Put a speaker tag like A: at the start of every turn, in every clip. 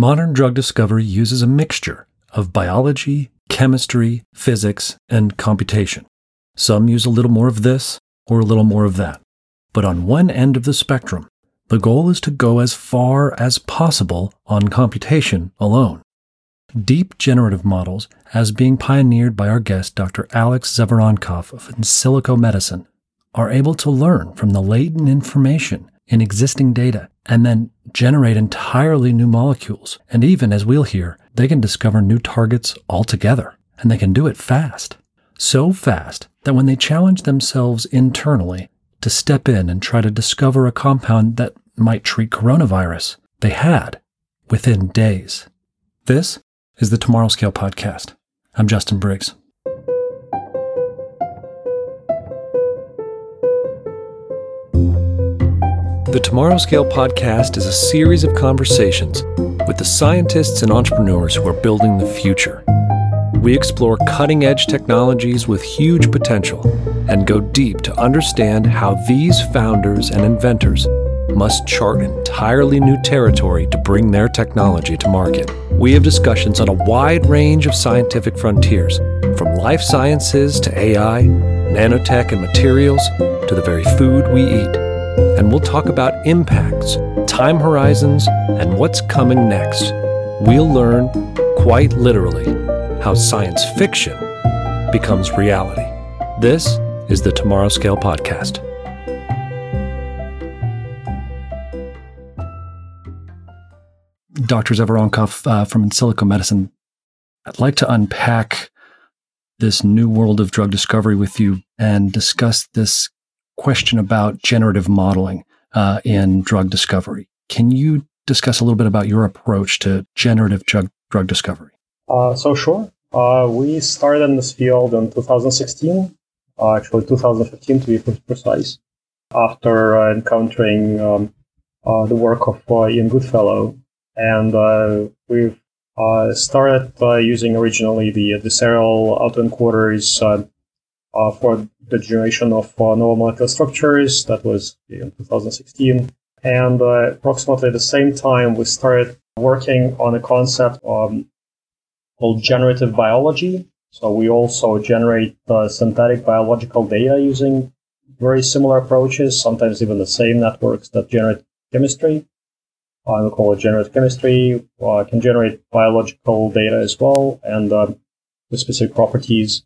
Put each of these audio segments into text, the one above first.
A: Modern drug discovery uses a mixture of biology, chemistry, physics, and computation. Some use a little more of this or a little more of that. But on one end of the spectrum, the goal is to go as far as possible on computation alone. Deep generative models, as being pioneered by our guest Dr. Alex Zevoronkov of Insilico Medicine, are able to learn from the latent information in existing data and then generate entirely new molecules. And even, as we'll hear, they can discover new targets altogether. And they can do it fast. So fast that when they challenge themselves internally to step in and try to discover a compound that might treat coronavirus, they had within days. This is the Tomorrow Scale Podcast. I'm Justin Briggs. The Tomorrow Scale podcast is a series of conversations with the scientists and entrepreneurs who are building the future. We explore cutting edge technologies with huge potential and go deep to understand how these founders and inventors must chart entirely new territory to bring their technology to market. We have discussions on a wide range of scientific frontiers, from life sciences to AI, nanotech and materials, to the very food we eat and we'll talk about impacts, time horizons, and what's coming next. We'll learn, quite literally, how science fiction becomes reality. This is the Tomorrow Scale Podcast. Dr. Zevoronkov uh, from Insilico Medicine, I'd like to unpack this new world of drug discovery with you and discuss this question about generative modeling uh, in drug discovery. Can you discuss a little bit about your approach to generative drug, drug discovery?
B: Uh, so, sure. Uh, we started in this field in 2016, uh, actually 2015 to be precise, after uh, encountering um, uh, the work of Ian Goodfellow. And we've started using originally the, the serial autoencoders uh, for the generation of uh, novel molecular structures. That was in 2016. And uh, approximately at the same time, we started working on a concept um, called generative biology. So we also generate uh, synthetic biological data using very similar approaches, sometimes even the same networks that generate chemistry. I will call it generative chemistry. Uh, can generate biological data as well and uh, with specific properties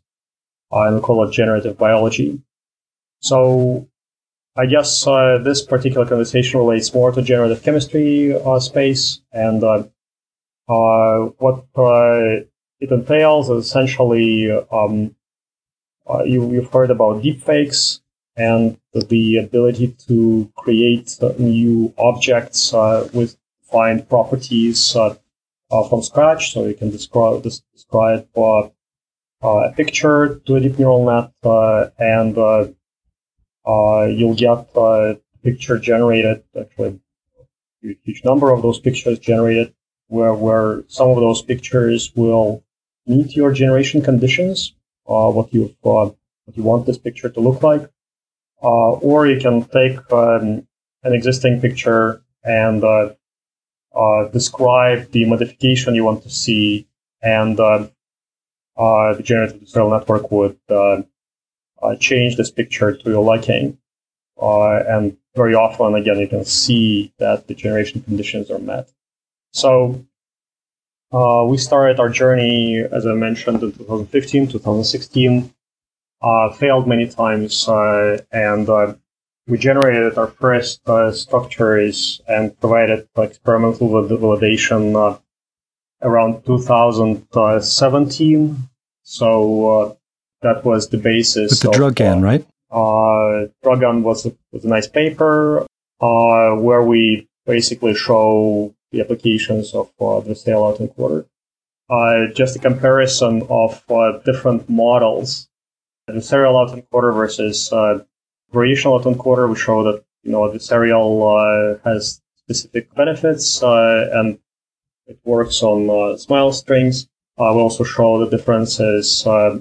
B: and call it generative biology. So I guess uh, this particular conversation relates more to generative chemistry uh, space, and uh, uh what uh, it entails is essentially um, uh, you, have heard about deepfakes and the ability to create new objects with defined properties from scratch. So you can describe describe a picture to a deep neural net, uh, and uh, you'll get a picture generated, actually a huge number of those pictures generated, where, where some of those pictures will meet your generation conditions, what you what you want this picture to look like. or you can take um, an existing picture and uh, describe the modification you want to see and uh, uh, the generative neural network would uh, uh, change this picture to your liking. and very often, again, you can see that the generation conditions are met. So uh, we started our journey, as I mentioned, in 2015, 2016, uh, failed many times, uh, and we generated our first structures and provided experimental validation around 2017. So uh, that was the basis.
A: With the of, DrugGAN,
B: uh,
A: right?
B: Uh, DrugGAN was a, was a nice paper uh, where we basically show the applications of uh, the serial autoencoder. Uh, just a comparison of uh, different models. The serial quarter versus uh, variational quarter. we show that you know the serial uh, has specific benefits and it works on uh, smile strings. I will also show the differences uh,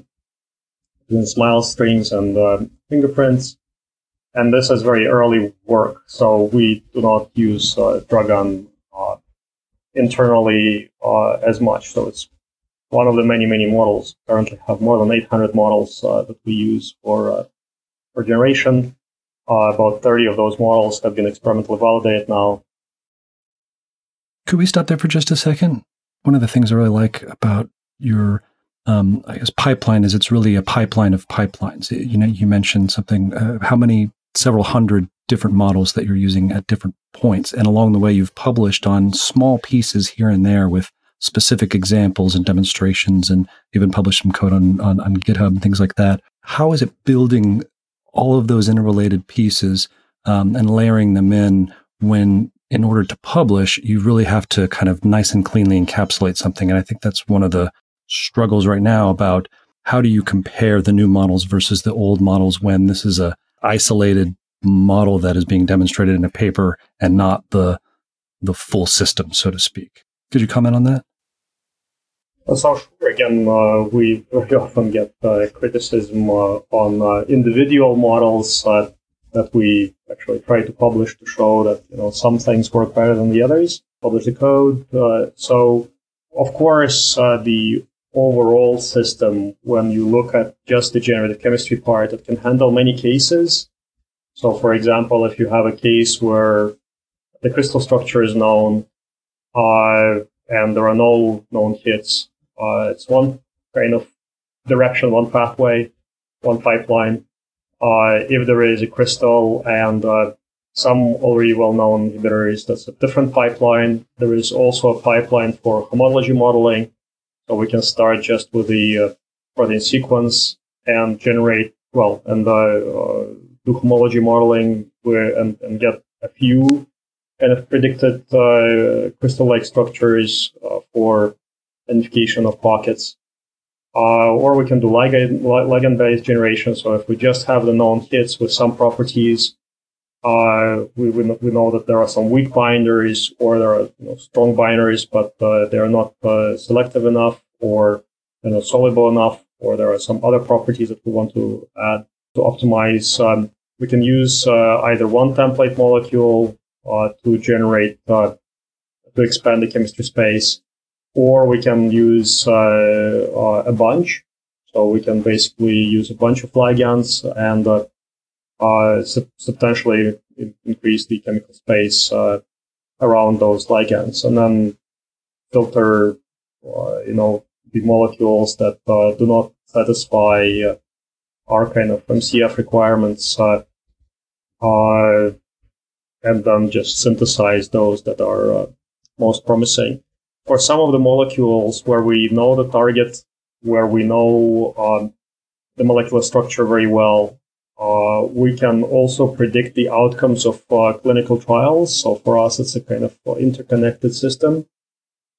B: between smile strings and uh, fingerprints. And this is very early work, so we do not use uh, DrugGAN uh, internally uh, as much. So it's one of the many, many models. Currently have more than 800 models uh, that we use for, uh, for generation. Uh, about 30 of those models have been experimentally validated now.
A: Could we stop there for just a second? One of the things I really like about your um, I guess pipeline is it's really a pipeline of pipelines. You know, you mentioned something. Uh, how many? Several hundred different models that you're using at different points, and along the way, you've published on small pieces here and there with specific examples and demonstrations, and even published some code on, on, on GitHub and things like that. How is it building all of those interrelated pieces um, and layering them in when in order to publish, you really have to kind of nice and cleanly encapsulate something. And I think that's one of the struggles right now about how do you compare the new models versus the old models when this is a isolated model that is being demonstrated in a paper and not the the full system, so to speak. Could you comment on that?
B: Sure. Again, uh, we very often get uh, criticism uh, on uh, individual models uh, that we actually try to publish to show that you know some things work better than the others. Publish the code. Uh, so of course, the overall system, when you look at just the generative chemistry part, it can handle many cases. So, for example, if you have a case where the crystal structure is known uh, and there are no known hits, uh, it's one kind of direction, one pathway, one pipeline. If there is a crystal and uh, some already well-known inhibitors, that's a different pipeline. There is also a pipeline for homology modeling so we can start just with the uh, protein sequence and generate, well, and uh, do homology modeling where, and, and get a few kind of predicted uh, crystal-like structures uh, for identification of pockets. Uh, or we can do ligand, ligand-based generation. So if we just have the known hits with some properties, uh, we, we, know, we know that there are some weak binders or there are you know, strong binders, but uh, they are not uh, selective enough or you know, soluble enough, or there are some other properties that we want to add to optimize. Um, we can use uh, either one template molecule uh, to generate to expand the chemistry space, or we can use a bunch. So we can basically use a bunch of ligands and uh, substantially increase the chemical space uh, around those ligands, and then filter, uh, you know, the molecules that uh, do not satisfy uh, our kind of MCF requirements, uh, and then just synthesize those that are most promising. For some of the molecules where we know the target, where we know um, the molecular structure very well, uh, we can also predict the outcomes of uh, clinical trials. So for us, it's a kind of uh, interconnected system.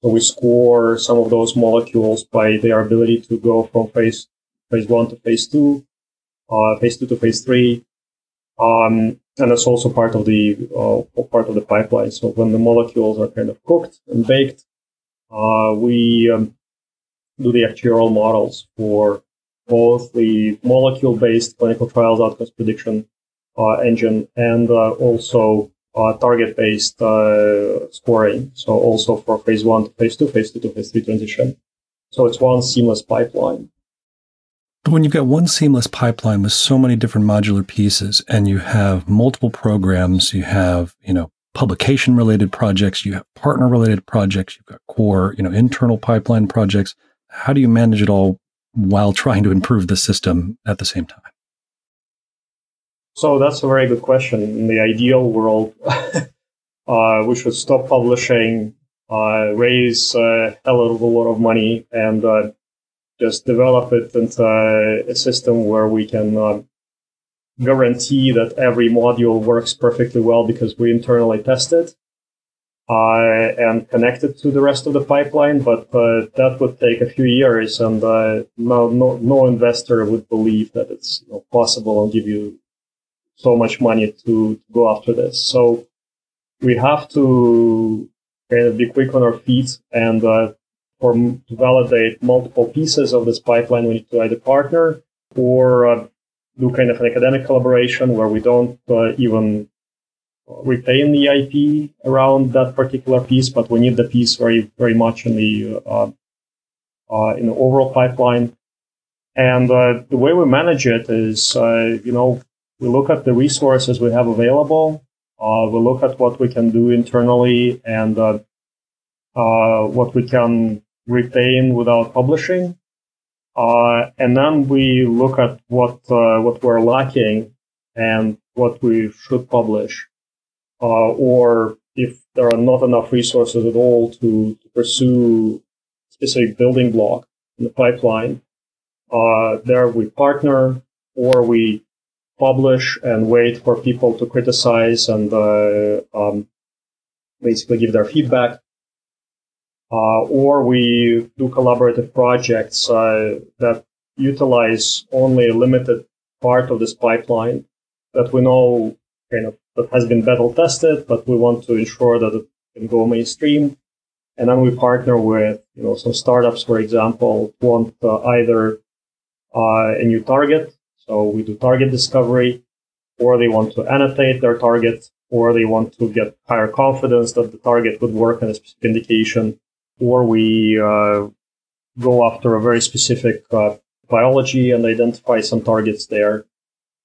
B: So we score some of those molecules by their ability to go from phase phase one to phase two, uh, phase two to phase three, um, and that's also part of the uh, part of the pipeline. So when the molecules are kind of cooked and baked, we um, do the actuarial models for both the molecule-based clinical trials outcomes prediction uh, engine and uh, also uh, target-based uh, scoring. So also for phase one to phase two, phase two to phase three transition. So it's one seamless pipeline.
A: When you've got one seamless pipeline with so many different modular pieces and you have multiple programs, you have, you know, publication related projects, you have partner related projects, you've got core, you know, internal pipeline projects. How do you manage it all while trying to improve the system at the same time?
B: So that's a very good question. In the ideal world, uh, we should stop publishing, uh, raise uh, a little a lot of money, and uh, just develop it into a system where we can uh, guarantee that every module works perfectly well because we internally test it uh, and connected to the rest of the pipeline, but uh, that would take a few years, and uh, no, no, no investor would believe that it's you know, possible and give you so much money to, to go after this. So we have to kind of be quick on our feet, and uh, for to validate multiple pieces of this pipeline, we need to either partner or uh, do kind of an academic collaboration where we don't uh, even retain the IP around that particular piece, but we need the piece very, very much in the uh, uh, in the overall pipeline. And uh, the way we manage it is, uh, you know, we look at the resources we have available. Uh, we look at what we can do internally and uh, what we can retain without publishing. And then we look at what what we're lacking and what we should publish uh, or if there are not enough resources at all to, to pursue specific building block in the pipeline, uh, there we partner or we publish and wait for people to criticize and uh, um, basically give their feedback. Uh, or we do collaborative projects uh, that utilize only a limited part of this pipeline that we know kind of that has been battle tested, but we want to ensure that it can go mainstream. And then we partner with, you know, some startups, for example, want uh, either uh, a new target. So we do target discovery, or they want to annotate their target, or they want to get higher confidence that the target would work in a specific indication, or we uh, go after a very specific uh, biology and identify some targets there,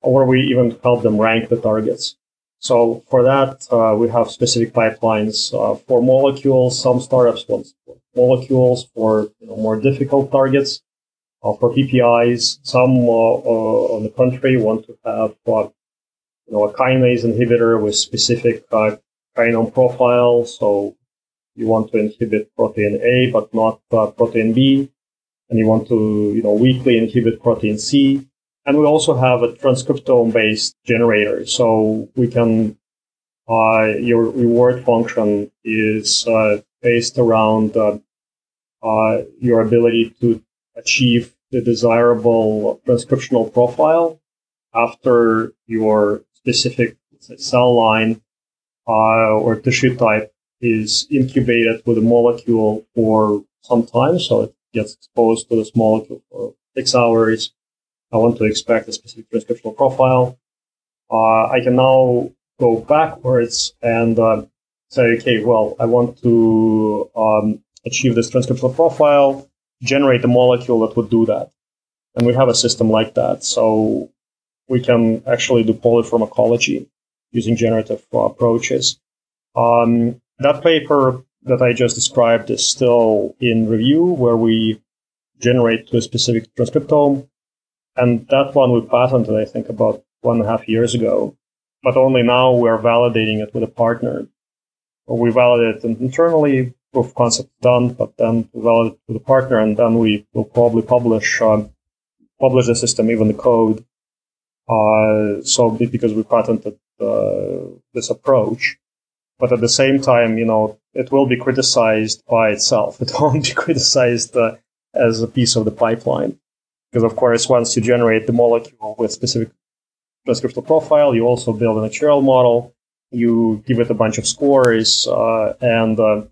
B: or we even help them rank the targets. So for that, uh, we have specific pipelines uh, for molecules. Some startups want molecules for you know, more difficult targets. Uh, for PPIs, some uh, on the country want to have you know a kinase inhibitor with specific kinome profile. So you want to inhibit protein A but not protein B, and you want to you know weakly inhibit protein C. And we also have a transcriptome based generator. So we can, uh, your reward function is uh, based around uh, uh your ability to achieve the desirable transcriptional profile after your specific say, cell line uh, or tissue type is incubated with a molecule for some time. So it gets exposed to this molecule for six hours I want to expect a specific transcriptional profile. Uh, I can now go backwards and uh, say, okay, well, I want to um, achieve this transcriptional profile, generate a molecule that would do that. And we have a system like that. So we can actually do polypharmacology using generative uh, approaches. Um, that paper that I just described is still in review, where we generate to a specific transcriptome and that one we patented, I think, about one and a half years ago. But only now we're validating it with a partner. We validate it internally, proof of concept done, but then we validate it with a partner, and then we will probably publish uh, publish the system, even the code. Uh, so because we patented uh, this approach, but at the same time, you know, it will be criticized by itself. It won't be criticized uh, as a piece of the pipeline. Because of course, once you generate the molecule with specific transcriptional profile, you also build an actuarial model. You give it a bunch of scores, uh, and uh,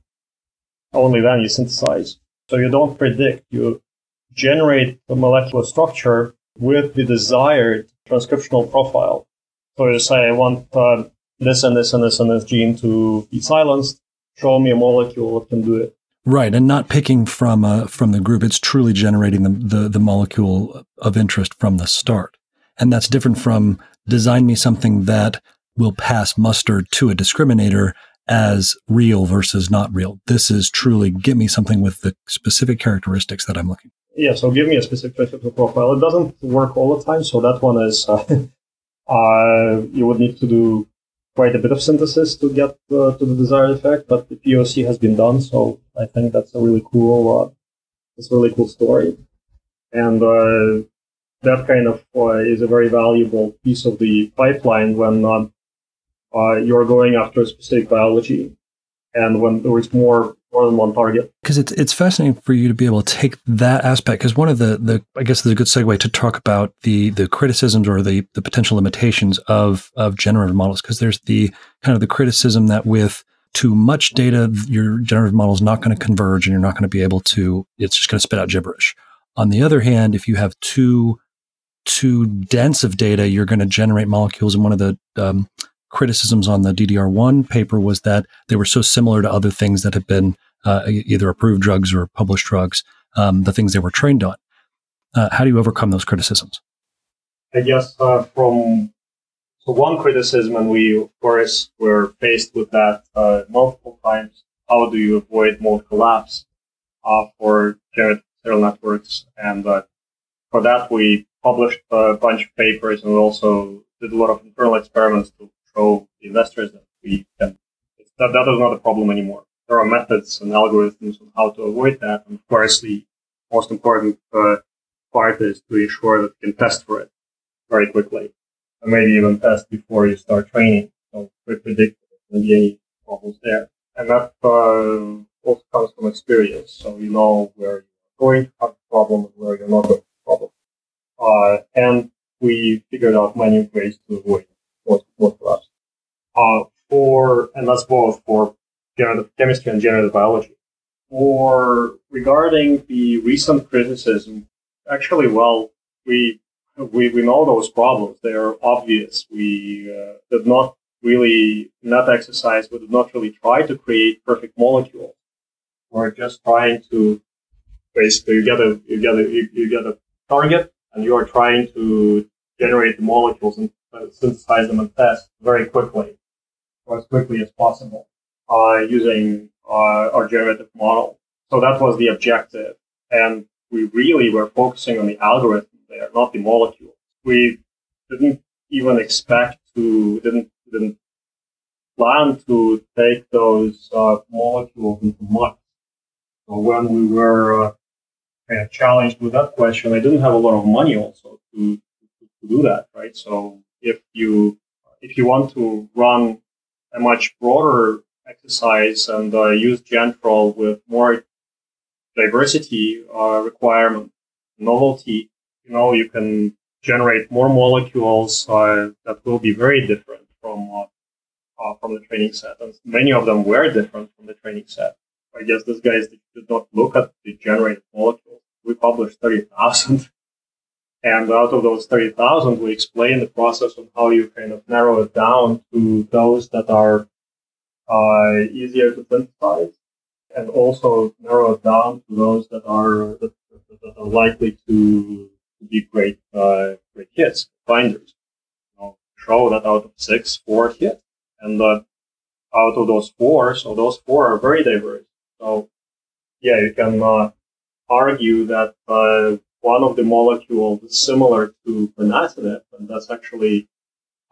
B: only then you synthesize. So you don't predict. You generate the molecular structure with the desired transcriptional profile. So you say, I want uh, this and this and this and this gene to be silenced. Show me a molecule that can do it.
A: Right, and not picking from uh, from the group. It's truly generating the, the, the molecule of interest from the start, and that's different from design me something that will pass muster to a discriminator as real versus not real. This is truly give me something with the specific characteristics that I'm looking.
B: Yeah, so give me a specific profile. It doesn't work all the time, so that one is uh, uh, you would need to do quite a bit of synthesis to get uh, to the desired effect, but the POC has been done, so I think that's a really cool, uh, it's really cool story, and uh, that kind of uh, is a very valuable piece of the pipeline when um, uh, you're going after a specific biology, and when there is more more than one target.
A: Because it's it's fascinating for you to be able to take that aspect. Because one of the the I guess there's a good segue to talk about the the criticisms or the the potential limitations of of generative models. Because there's the kind of the criticism that with too much data, your generative model is not going to converge, and you're not going to be able to. It's just going to spit out gibberish. On the other hand, if you have too too dense of data, you're going to generate molecules. And one of the um, criticisms on the DDR1 paper was that they were so similar to other things that had been uh, either approved drugs or published drugs, um, the things they were trained on. Uh, how do you overcome those criticisms?
B: I guess uh, from so one criticism, and we of course were faced with that uh, multiple times. How do you avoid mode collapse uh, for generative neural networks? And uh, for that, we published a bunch of papers and we also did a lot of internal experiments to the investors that we can that that is not a problem anymore. There are methods and algorithms on how to avoid that. And of course, the most important uh, part is to ensure that you can test for it very quickly, and maybe even test before you start training. So we predict there any problems there, and that uh, also comes from experience. So you know where you're going to have a problem and where you're not going to have a problem. Uh, and we figured out many ways to avoid what, most collapse. Uh, for, and that's both for generative chemistry and generative biology. For regarding the recent criticism, actually, well, we we, we know those problems. They are obvious. We uh, did not really, that exercise, we did not really try to create perfect molecules. We're just trying to basically, you get a, you get a, you, you get a target and you are trying to generate the molecules and uh, synthesize them and test very quickly, or as quickly as possible, uh, using uh, our generative model. So that was the objective. And we really were focusing on the algorithm there, not the molecule. We didn't even expect to, didn't, didn't plan to take those uh, molecules into mice. So when we were uh, kind of challenged with that question, I didn't have a lot of money also to, to, to do that, right? So if you if you want to run a much broader exercise and uh, use Gentrol with more diversity uh, requirement, novelty, you know, you can generate more molecules uh, that will be very different from uh, uh, from the training set, and many of them were different from the training set. I guess these guys did not look at the generated molecules. We published thirty thousand, and out of those thirty thousand, we explain the process of how you kind of narrow it down to those that are uh, easier to synthesize, and also narrow it down to those that are that, that are likely to to be great, uh, great hits, finders. You know, show that out of six, four hit. And, uh, out of those four, so those four are very diverse. So, yeah, you can, uh, argue that, uh, one of the molecules similar to ponatinib, and that's actually,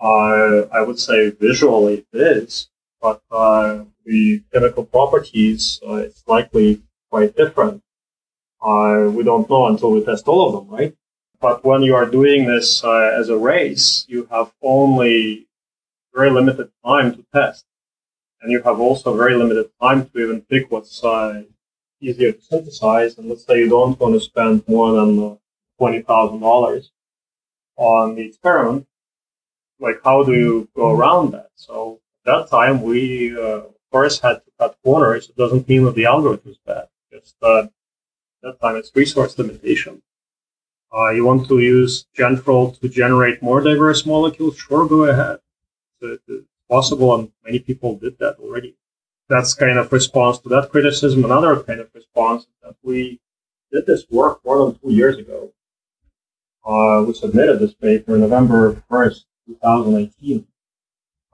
B: uh, I would say visually it is, but, uh, the chemical properties, uh, it's likely quite different. Uh, we don't know until we test all of them, right? But when you are doing this uh, as a race, you have only very limited time to test. And you have also very limited time to even pick what's uh, easier to synthesize. And let's say you don't want to spend more than uh, $20,000 on the experiment. Like, how do you go around that? So at that time, we, uh, first had to cut corners. It doesn't mean that the algorithm is bad. Just uh, that time it's resource limitation. Uh, you want to use Gentrol to generate more diverse molecules? Sure, go ahead. It's, it's possible, and many people did that already. That's kind of response to that criticism. Another kind of response is that we did this work more than two years ago. Uh, we submitted this paper November 1st, 2018.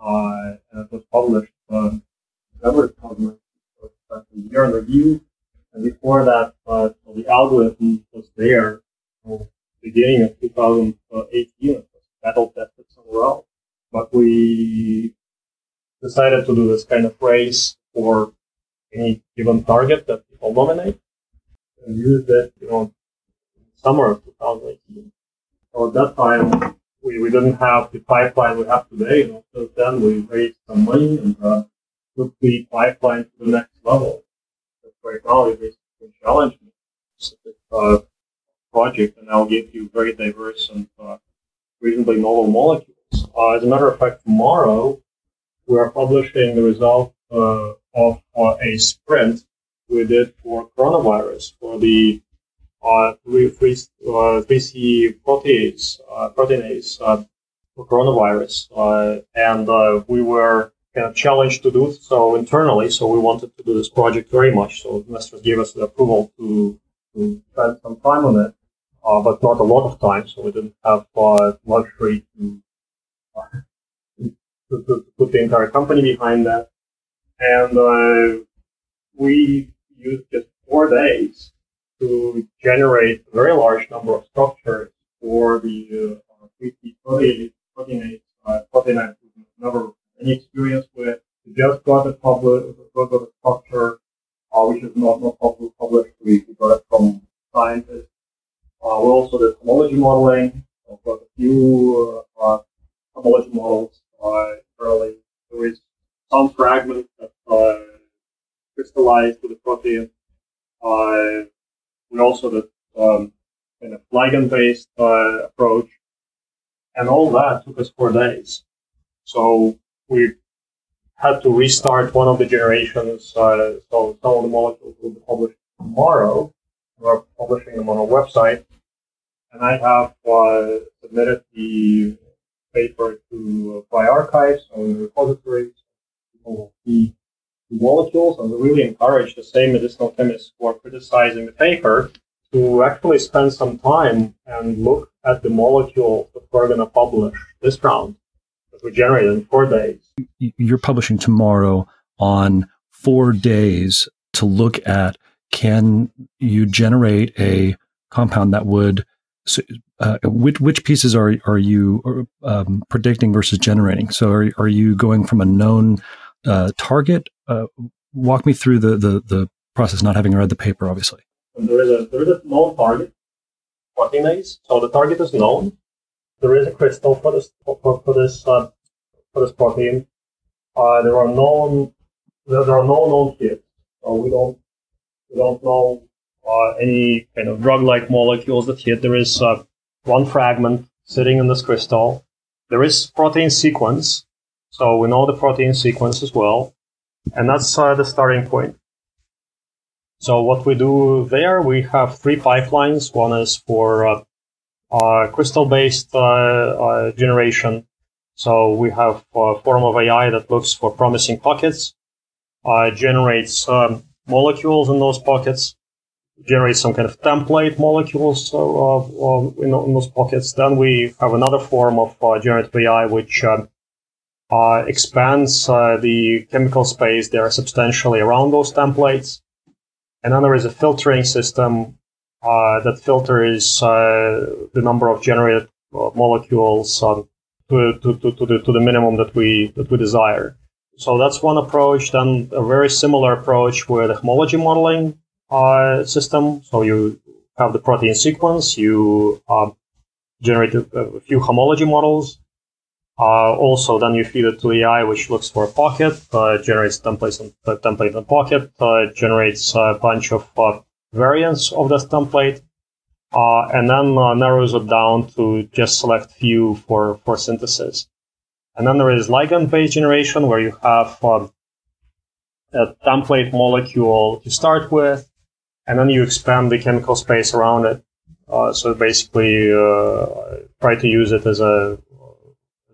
B: Uh, and it was published uh, November 2019, so year in review. And before that, uh, the algorithm was there beginning of 2018, it was battle tested somewhere else. But we decided to do this kind of race for any given target that people nominate and used it, you know, summer of 2018. So at that time, we, we didn't have the pipeline we have today. You know, so then we raised some money and uh, took the pipeline to the next level. But right now, is challenge me. Uh, project, and I'll give you very diverse and uh, reasonably novel molecules. Uh, as a matter of fact, tomorrow we are publishing the result uh, of uh, a sprint we did for coronavirus for the uh, 3, 3, uh, 3C protease, uh, proteinase for coronavirus, uh, and uh, we were kind of challenged to do so internally. So we wanted to do this project very much. So investors gave us the approval to, to spend some time on it, uh, but not a lot of time. So we didn't have uh, luxury uh, to, to, to, put the entire company behind that. And uh, we used just four days to generate a very large number of structures for the uh, 3D protein, protein, uh, protein never any experience with. We just got a public, got a structure uh, which is not, not published. We, we got it from scientists. Uh, we also did homology modeling. We've got a few uh, homology models uh, early. There is some fragments that uh, crystallized to the protein. Uh, we also did um, kind of ligand-based uh, approach, and all that took us four days. So we had to restart one of the generations. Uh, so some of the molecules will be published tomorrow. We're publishing them on our website, and I have uh, submitted the paper to bioRxiv on the repository. The molecules, and really encourage the same medicinal chemists who are criticizing the paper to actually spend some time and look at the molecule that we're going to publish this round that we generated in four days.
A: You're publishing tomorrow on four days to look at can you generate a compound that would uh, which which pieces are are you um, predicting versus generating? So are are you going from a known uh, target? Uh, walk me through the, the the process. Not having read the paper, obviously.
B: There is a there is a known target, proteinase. So the target is known. There is a crystal for this for, for this uh, for this protein. Uh, there are known there, there are no known hits. So we don't we don't know uh, any kind of drug-like molecules that hit. There is uh, one fragment sitting in this crystal. There is protein sequence, so we know the protein sequence as well, and that's uh, the starting point. So what we do there, we have three pipelines. One is for uh, uh, crystal-based uh, uh, generation. So we have a form of AI that looks for promising pockets, uh, generates um, molecules in those pockets, generates some kind of template molecules in, in, those pockets. Then we have another form of generative AI which expands the chemical space there substantially around those templates and then there is a filtering system uh, that filters uh, the number of generated uh, molecules um, to, to, to, to, the, to the minimum that we, that we desire. So that's one approach. Then a very similar approach with homology modeling uh, system. So you have the protein sequence, you um, generate a, a, few homology models, uh, also, then you feed it to AI, which looks for a pocket, uh, generates templates and uh, template in a pocket, uh, generates a bunch of uh, variants of that template, uh, and then narrows it down to just select few for, for synthesis. And then there is ligand-based generation, where you have um, a template molecule to start with, and then you expand the chemical space around it. so basically, try to use it as a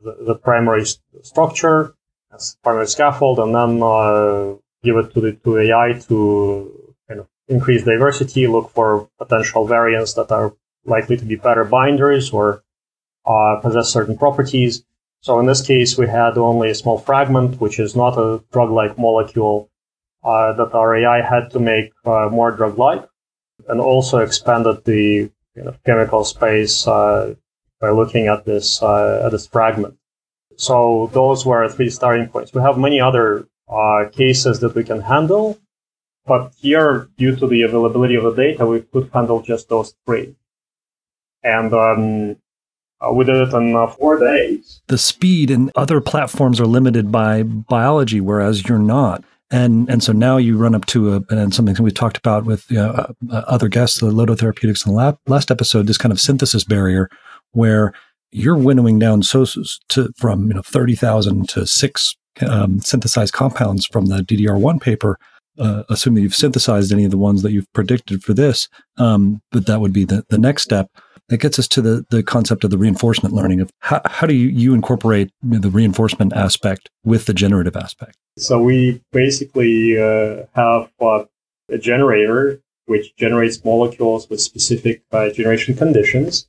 B: the, the primary st- structure as primary scaffold, and then uh, give it to the to AI to kind of increase diversity, look for potential variants that are likely to be better binders or uh, possess certain properties. So in this case, we had only a small fragment, which is not a drug-like molecule, uh, that our AI had to make uh, more drug-like, and also expanded the you know, chemical space uh, by looking at this uh, at this fragment. So those were three starting points. We have many other uh, cases that we can handle, but here, due to the availability of the data, we could handle just those three. And um, uh, we did it in uh, four days.
A: The speed and other platforms are limited by biology, whereas you're not. And and so now you run up to a and something we talked about with you know, uh, uh other guests, the Lodo Therapeutics in the last episode, this kind of synthesis barrier where you're winnowing down so to from you know 30,000 to six um, synthesized compounds from the DDR1 paper, uh, assuming you've synthesized any of the ones that you've predicted for this. Um, but that would be the, the next step. that gets us to the, the concept of the reinforcement learning of how, how do you, you incorporate the reinforcement aspect with the generative aspect?
B: So we basically uh, have uh, a generator which generates molecules with specific uh, generation conditions.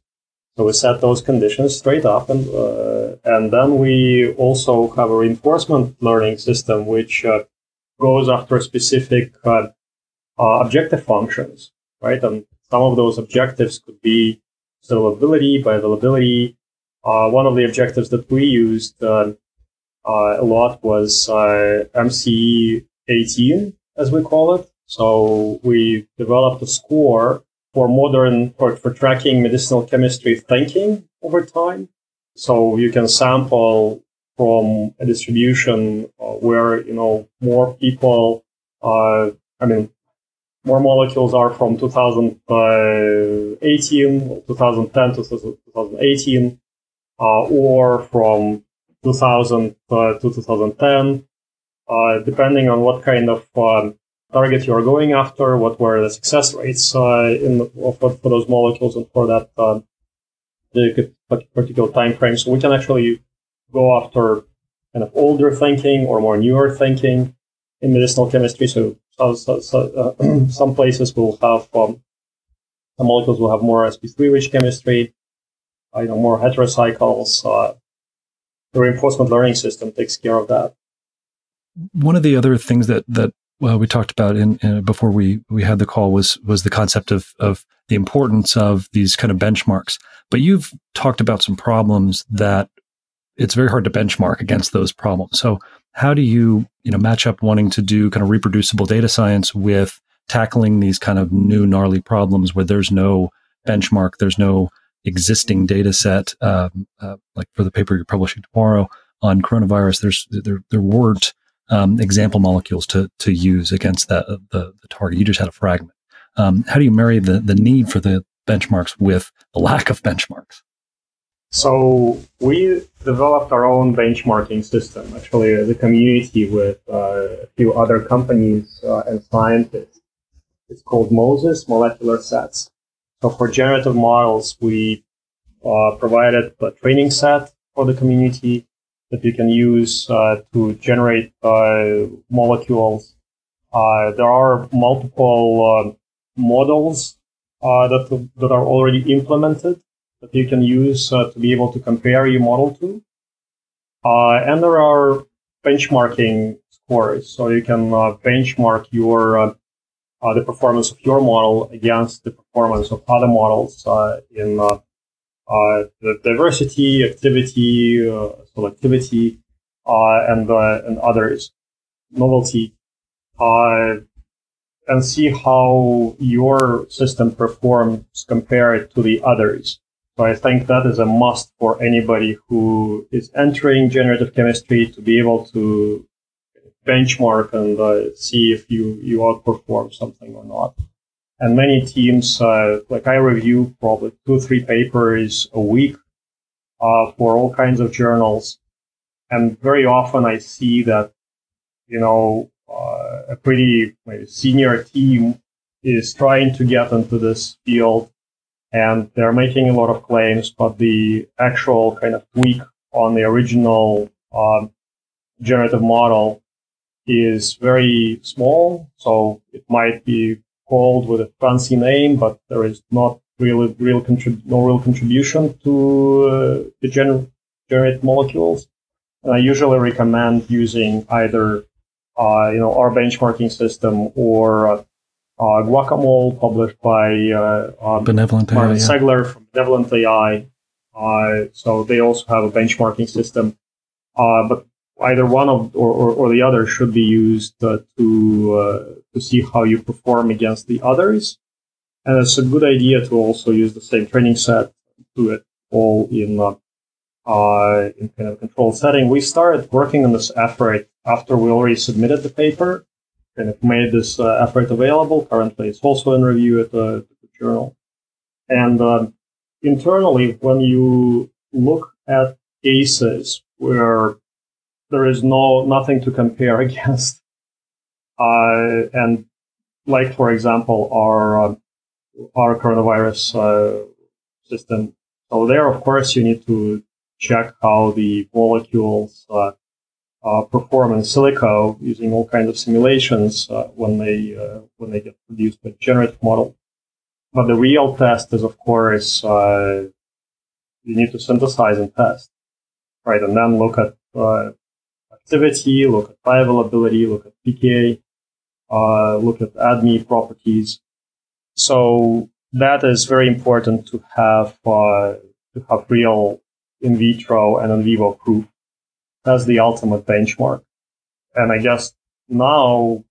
B: So we set those conditions straight up, and uh, and then we also have a reinforcement learning system which uh, goes after specific uh, objective functions, right? And some of those objectives could be observability, bioavailability. Uh, one of the objectives that we used uh, uh, a lot was uh, MC18, as we call it. So we developed a score for modern, for, for tracking medicinal chemistry thinking over time. So you can sample from a distribution uh, where, you know, more people, uh, I mean, more molecules are from 2018, 2010 to 2018, uh, or from 2000 uh, to 2010, uh, depending on what kind of um, target you are going after, what were the success rates uh, in the, for, for, those molecules and for that the particular time frame. So we can actually go after kind of older thinking or more newer thinking in medicinal chemistry. So so, so, uh, some places will have um, some molecules will have more sp3 rich chemistry, I know more heterocycles. Uh, the reinforcement learning system takes care of that.
A: One of the other things that that well, we talked about in, in, before we we had the call was was the concept of of the importance of these kind of benchmarks. But you've talked about some problems that it's very hard to benchmark against those problems. So how do you you know match up wanting to do kind of reproducible data science with tackling these kind of new gnarly problems where there's no benchmark, there's no existing data set. Um, uh, like for the paper you're publishing tomorrow on coronavirus, there's there there weren't um, example molecules to to use against that uh, the, the target. You just had a fragment. Um, how do you marry the the need for the benchmarks with the lack of benchmarks?
B: So we developed our own benchmarking system, actually as a community with uh, a few other companies uh, and scientists. It's called Moses Molecular Sets. So for generative models, we uh, provided a training set for the community that you can use uh, to generate uh, molecules. Uh, there are multiple models that, that are already implemented that you can use uh, to be able to compare your model to. Uh, and there are benchmarking scores, so you can uh, benchmark your uh, uh, the performance of your model against the performance of other models uh, in Uh, the diversity, activity, uh, selectivity, uh, and and others, novelty, and see how your system performs compared to the others. So I think that is a must for anybody who is entering generative chemistry to be able to benchmark and uh, see if you, you outperform something or not. And many teams, uh, like I review probably two three papers a week uh, for all kinds of journals. And very often I see that, you know, uh, a pretty senior team is trying to get into this field and they're making a lot of claims, but the actual kind of tweak on the original um, generative model is very small. So it might be called with a fancy name, but there is not really real contrib- no real contribution to uh, the gener- generate molecules. And I usually recommend using either uh, you know our benchmarking system or uh, uh, Guacamole, published by uh, um,
A: Benevolent
B: Martin
A: AI,
B: Segler from Benevolent AI. Uh, so they also have a benchmarking system, uh, but either one of or, or, or, the other should be used uh, to uh, to see how you perform against the others. And it's a good idea to also use the same training set, do it all in in kind of a controlled setting. We started working on this effort after we already submitted the paper kind of made this uh, effort available. Currently, it's also in review at the, the journal. And uh, internally, when you look at cases where there is no nothing to compare against, uh, and like for example, our uh, our coronavirus uh, system. So there, of course, you need to check how the molecules uh, uh, perform in silico using all kinds of simulations uh, when they uh, when they get produced by generative model. But the real test is, of course, uh, you need to synthesize and test, right? And then look at uh, activity, look at bioavailability, look at pK, look at ADME properties. So that is very important to have to have real in vitro and in vivo proof as the ultimate benchmark. And I guess now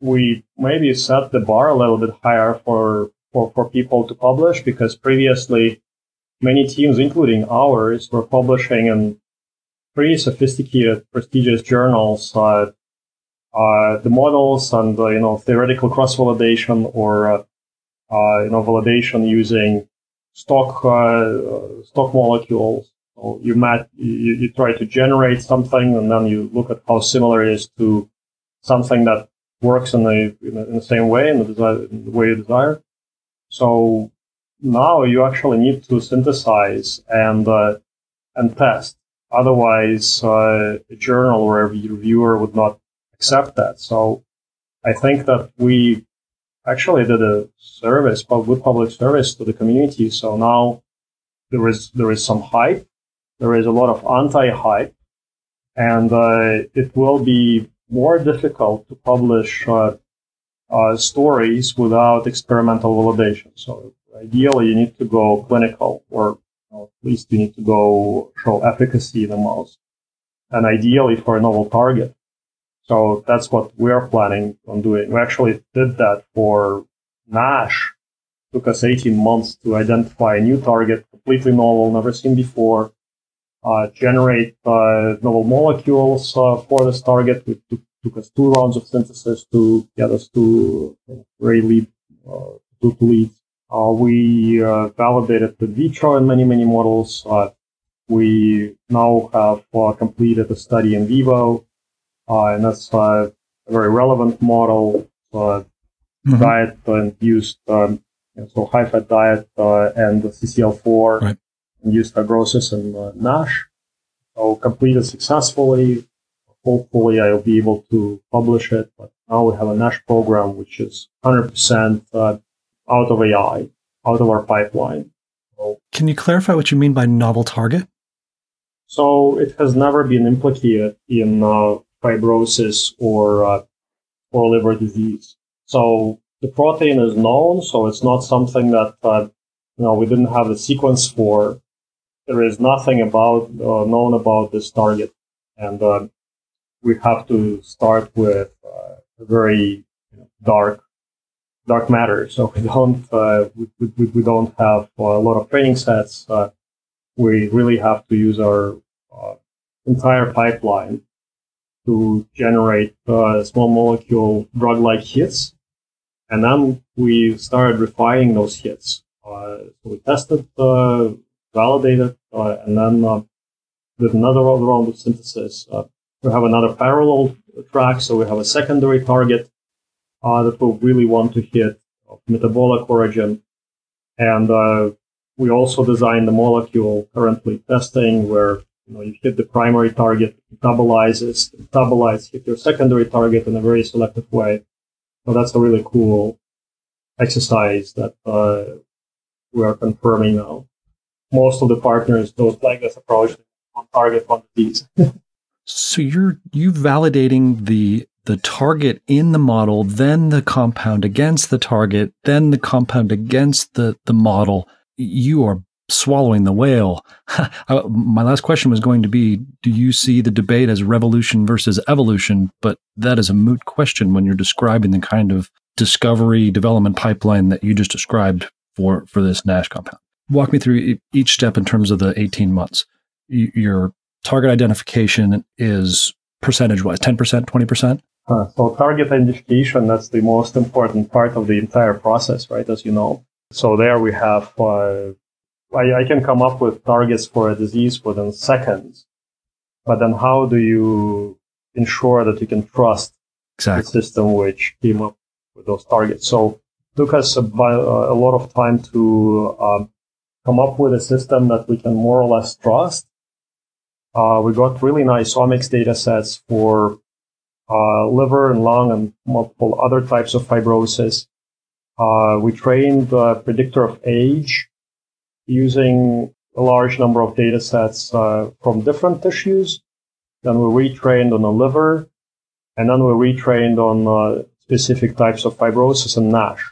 B: we maybe set the bar a little bit higher for, for, for people to publish because previously many teams, including ours, were publishing in pretty sophisticated, prestigious journals, uh, uh, the models and, uh, you know, theoretical cross-validation or, uh, uh, you know, validation using stock, stock molecules so you might you, you try to generate something, and then you look at how similar it is to something that works in the in the same way in the, in the way you desire. So now you actually need to synthesize and and test. Otherwise, uh, a journal or a reviewer would not accept that. So I think that we actually did a service, good public service to the community. So now there is there is some hype there is a lot of anti-hype, and uh, it will be more difficult to publish uh, uh, stories without experimental validation. So ideally, you need to go clinical, or you know, at least you need to go show efficacy in the most, and ideally for a novel target. So that's what we're planning on doing. We actually did that for NASH. It took us 18 months to identify a new target, completely novel, never seen before uh, generate uh, novel molecules uh, for this target. It took, took, us two rounds of synthesis to get us to very lead, to leads. we validated the vitro in many, many models. we now have completed a study in vivo, and that's a very relevant model. Mm-hmm. diet induced um, so high fat diet uh, and the CCL4 right induced fibrosis and uh, NASH. So completed successfully. Hopefully I'll be able to publish it. But now we have a NASH program, which is 100% uh, out of AI, out of our pipeline.
A: So, Can you clarify what you mean by novel target?
B: So it has never been implicated in uh, fibrosis or uh, or liver disease. So the protein is known, so it's not something that uh, you know we didn't have a sequence for there is nothing about uh, known about this target, and uh, we have to start with uh, very dark dark matter. So we don't uh, we, we, we, don't have a lot of training sets. We really have to use our entire pipeline to generate small molecule drug-like hits, and then we started refining those hits. so we tested validated, uh, and then uh, with another round of synthesis, uh, we have another parallel track. So we have a secondary target that we really want to hit of metabolic origin. And we also designed the molecule currently testing where you know you hit the primary target, metabolizes, metabolize, hit your secondary target in a very selective way. So that's a really cool exercise that uh, we are confirming now most of the partners don't like this approach on target on disease.
A: so you're you validating the the target in the model, then the compound against the target, then the compound against the the model. You are swallowing the whale. My last question was going to be Do you see the debate as revolution versus evolution? But that is a moot question when you're describing the kind of discovery development pipeline that you just described for, for this NASH compound walk me through each step in terms of the 18 months. Your target identification is percentage wise 10%, 20%?
B: Uh, so, target identification, that's the most important part of the entire process, right? As you know. So, there we have, uh, I, I can come up with targets for a disease within seconds. But then, how do you ensure that you can trust exactly. the system which came up with those targets? So, it took us a, a lot of time to um, come up with a system that we can more or less trust. Uh, we got really nice omics data sets for uh, liver and lung and multiple other types of fibrosis. Uh, we trained a predictor of age using a large number of data sets uh, from different tissues. Then we retrained on the liver, and then we retrained on uh, specific types of fibrosis and NASH.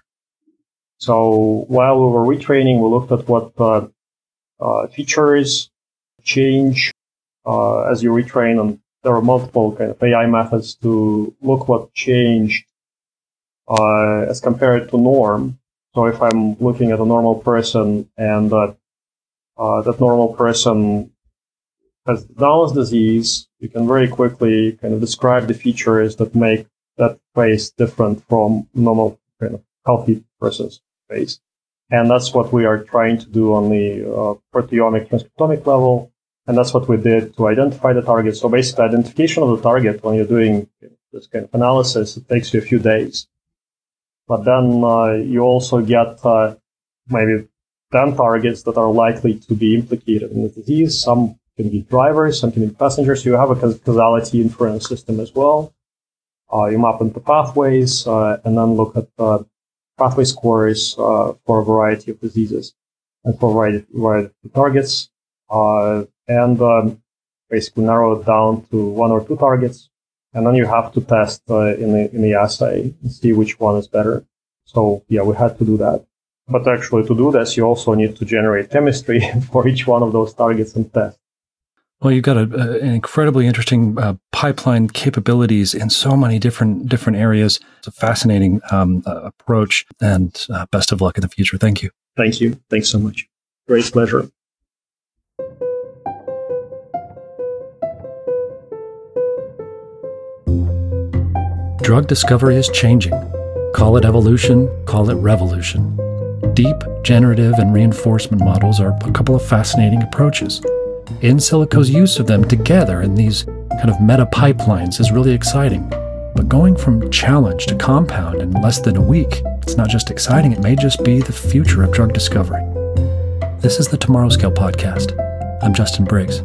B: So while we were retraining, we looked at what uh, uh, features change uh, as you retrain, and there are multiple kind of AI methods to look what changed uh, as compared to norm. So if I'm looking at a normal person and that uh, that normal person has Down's disease, you can very quickly kind of describe the features that make that face different from normal kind of healthy person's face. And that's what we are trying to do on the uh, proteomic transcriptomic level. And that's what we did to identify the target. So basically identification of the target when you're doing this kind of analysis, it takes you a few days. But then uh, you also get uh, maybe 10 targets that are likely to be implicated in the disease. Some can be drivers, some can be passengers. You have a causality inference system as well. Uh, you map into pathways uh, and then look at uh, pathway scores uh, for a variety of diseases and for a variety, variety of targets. Uh, and um, basically narrow it down to one or two targets. And then you have to test uh, in, the, in the assay and see which one is better. So yeah, we had to do that. But actually to do this, you also need to generate chemistry for each one of those targets and test.
A: Well, you've got a, a, an incredibly interesting uh, pipeline capabilities in so many different different areas. It's a fascinating um, uh, approach, and uh, best of luck in the future. Thank you.
B: Thank you. Thanks so much. Great pleasure.
A: Drug discovery is changing. Call it evolution, call it revolution. Deep, generative, and reinforcement models are a couple of fascinating approaches. In Silico's use of them together in these kind of meta pipelines is really exciting. But going from challenge to compound in less than a week, it's not just exciting, it may just be the future of drug discovery. This is the Tomorrow Scale podcast. I'm Justin Briggs.